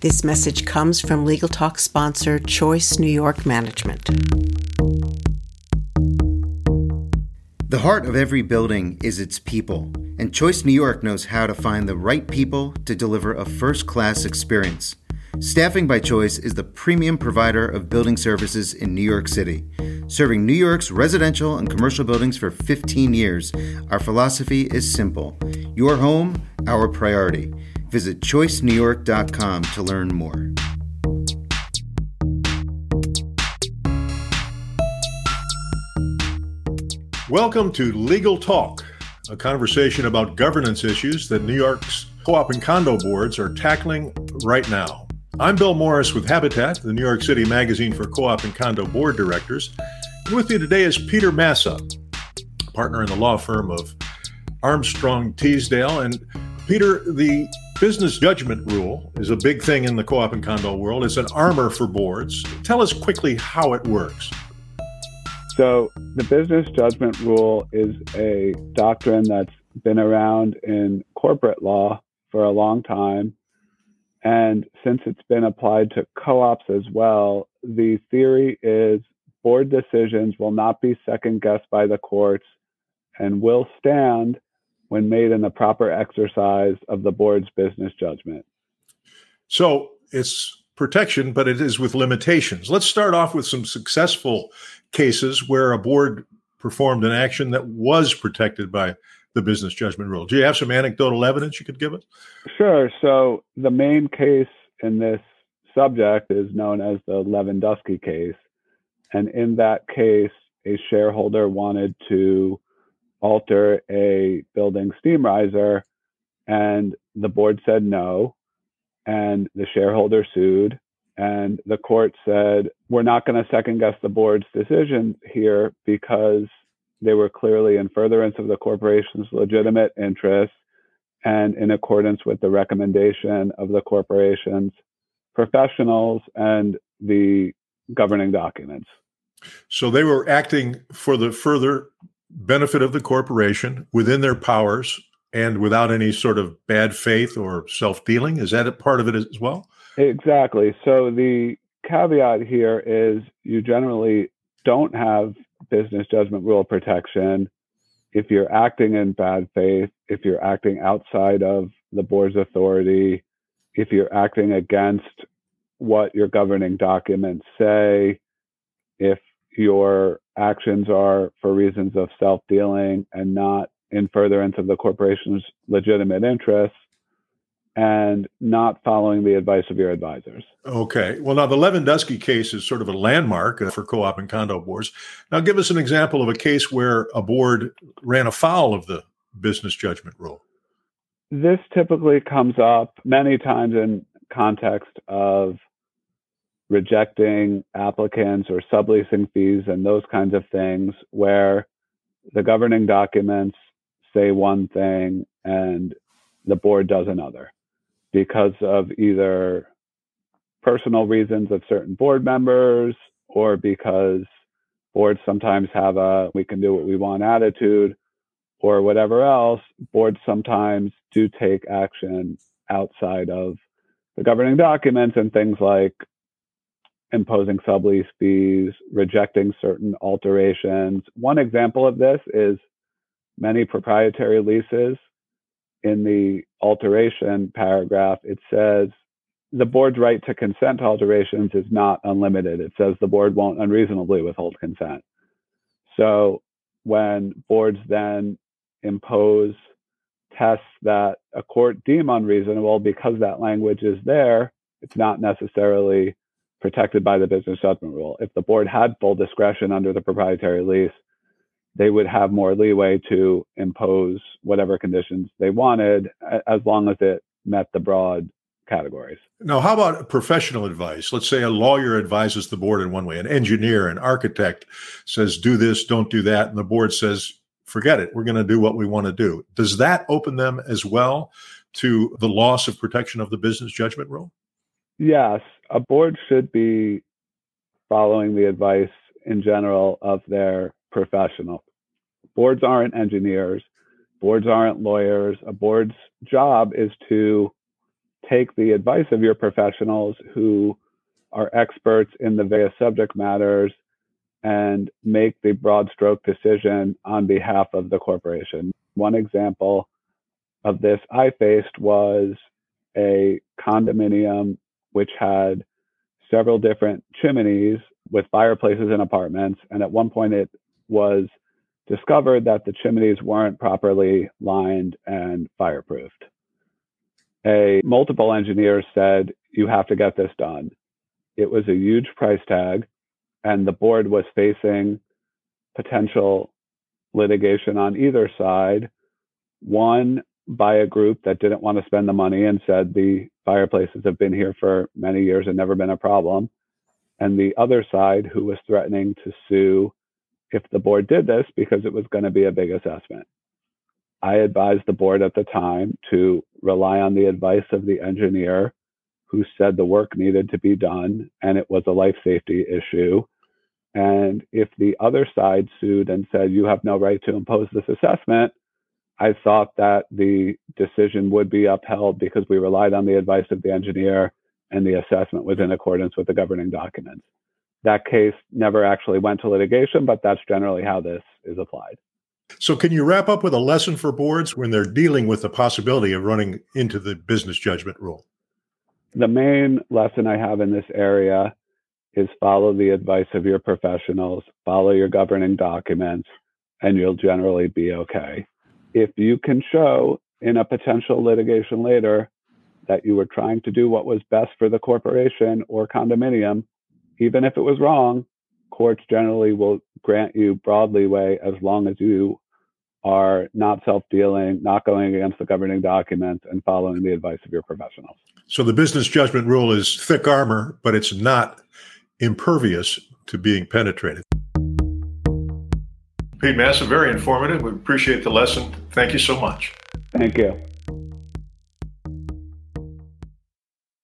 This message comes from Legal Talk sponsor Choice New York Management. The heart of every building is its people, and Choice New York knows how to find the right people to deliver a first class experience. Staffing by Choice is the premium provider of building services in New York City. Serving New York's residential and commercial buildings for 15 years, our philosophy is simple your home, our priority. Visit choicenewyork.com to learn more. Welcome to Legal Talk, a conversation about governance issues that New York's co op and condo boards are tackling right now. I'm Bill Morris with Habitat, the New York City magazine for co op and condo board directors. And with you today is Peter Massa, partner in the law firm of Armstrong Teasdale. And Peter, the business judgment rule is a big thing in the co op and condo world. It's an armor for boards. Tell us quickly how it works. So, the business judgment rule is a doctrine that's been around in corporate law for a long time. And since it's been applied to co ops as well, the theory is board decisions will not be second guessed by the courts and will stand when made in the proper exercise of the board's business judgment. So it's protection, but it is with limitations. Let's start off with some successful cases where a board performed an action that was protected by the business judgment rule. Do you have some anecdotal evidence you could give us? Sure. So the main case in this subject is known as the Levandusky case. And in that case, a shareholder wanted to alter a building steam riser, and the board said no, and the shareholder sued, and the court said, We're not going to second guess the board's decision here because they were clearly in furtherance of the corporation's legitimate interests and in accordance with the recommendation of the corporation's professionals and the governing documents. So they were acting for the further benefit of the corporation within their powers and without any sort of bad faith or self dealing. Is that a part of it as well? Exactly. So the caveat here is you generally don't have business judgment rule protection if you're acting in bad faith, if you're acting outside of the board's authority, if you're acting against what your governing documents say, if your actions are for reasons of self dealing and not in furtherance of the corporation's legitimate interests, and not following the advice of your advisors. Okay. Well, now the Levandusky case is sort of a landmark uh, for co op and condo boards. Now, give us an example of a case where a board ran afoul of the business judgment rule. This typically comes up many times in context of rejecting applicants or subleasing fees and those kinds of things where the governing documents say one thing and the board does another because of either personal reasons of certain board members or because boards sometimes have a we can do what we want attitude or whatever else boards sometimes do take action outside of the governing documents and things like imposing sublease fees, rejecting certain alterations. One example of this is many proprietary leases. In the alteration paragraph, it says the board's right to consent to alterations is not unlimited. It says the board won't unreasonably withhold consent. So when boards then impose tests that a court deem unreasonable because that language is there, it's not necessarily protected by the business judgment rule. If the board had full discretion under the proprietary lease, they would have more leeway to impose whatever conditions they wanted as long as it met the broad categories. Now, how about professional advice? Let's say a lawyer advises the board in one way, an engineer, an architect says, do this, don't do that. And the board says, forget it, we're going to do what we want to do. Does that open them as well to the loss of protection of the business judgment rule? Yes, a board should be following the advice in general of their professional. Boards aren't engineers, boards aren't lawyers. A board's job is to take the advice of your professionals who are experts in the various subject matters and make the broad stroke decision on behalf of the corporation. One example of this I faced was a condominium which had several different chimneys with fireplaces in apartments. And at one point, it was discovered that the chimneys weren't properly lined and fireproofed. A multiple engineers said, You have to get this done. It was a huge price tag, and the board was facing potential litigation on either side. One by a group that didn't want to spend the money and said the fireplaces have been here for many years and never been a problem. And the other side who was threatening to sue if the board did this because it was going to be a big assessment. I advised the board at the time to rely on the advice of the engineer who said the work needed to be done and it was a life safety issue. And if the other side sued and said, you have no right to impose this assessment, I thought that the decision would be upheld because we relied on the advice of the engineer and the assessment was in accordance with the governing documents. That case never actually went to litigation, but that's generally how this is applied. So, can you wrap up with a lesson for boards when they're dealing with the possibility of running into the business judgment rule? The main lesson I have in this area is follow the advice of your professionals, follow your governing documents, and you'll generally be okay if you can show in a potential litigation later that you were trying to do what was best for the corporation or condominium, even if it was wrong, courts generally will grant you broad leeway as long as you are not self-dealing, not going against the governing documents, and following the advice of your professionals. So the business judgment rule is thick armor, but it's not impervious to being penetrated. Pete Massa, very informative. We appreciate the lesson. Thank you so much. Thank you.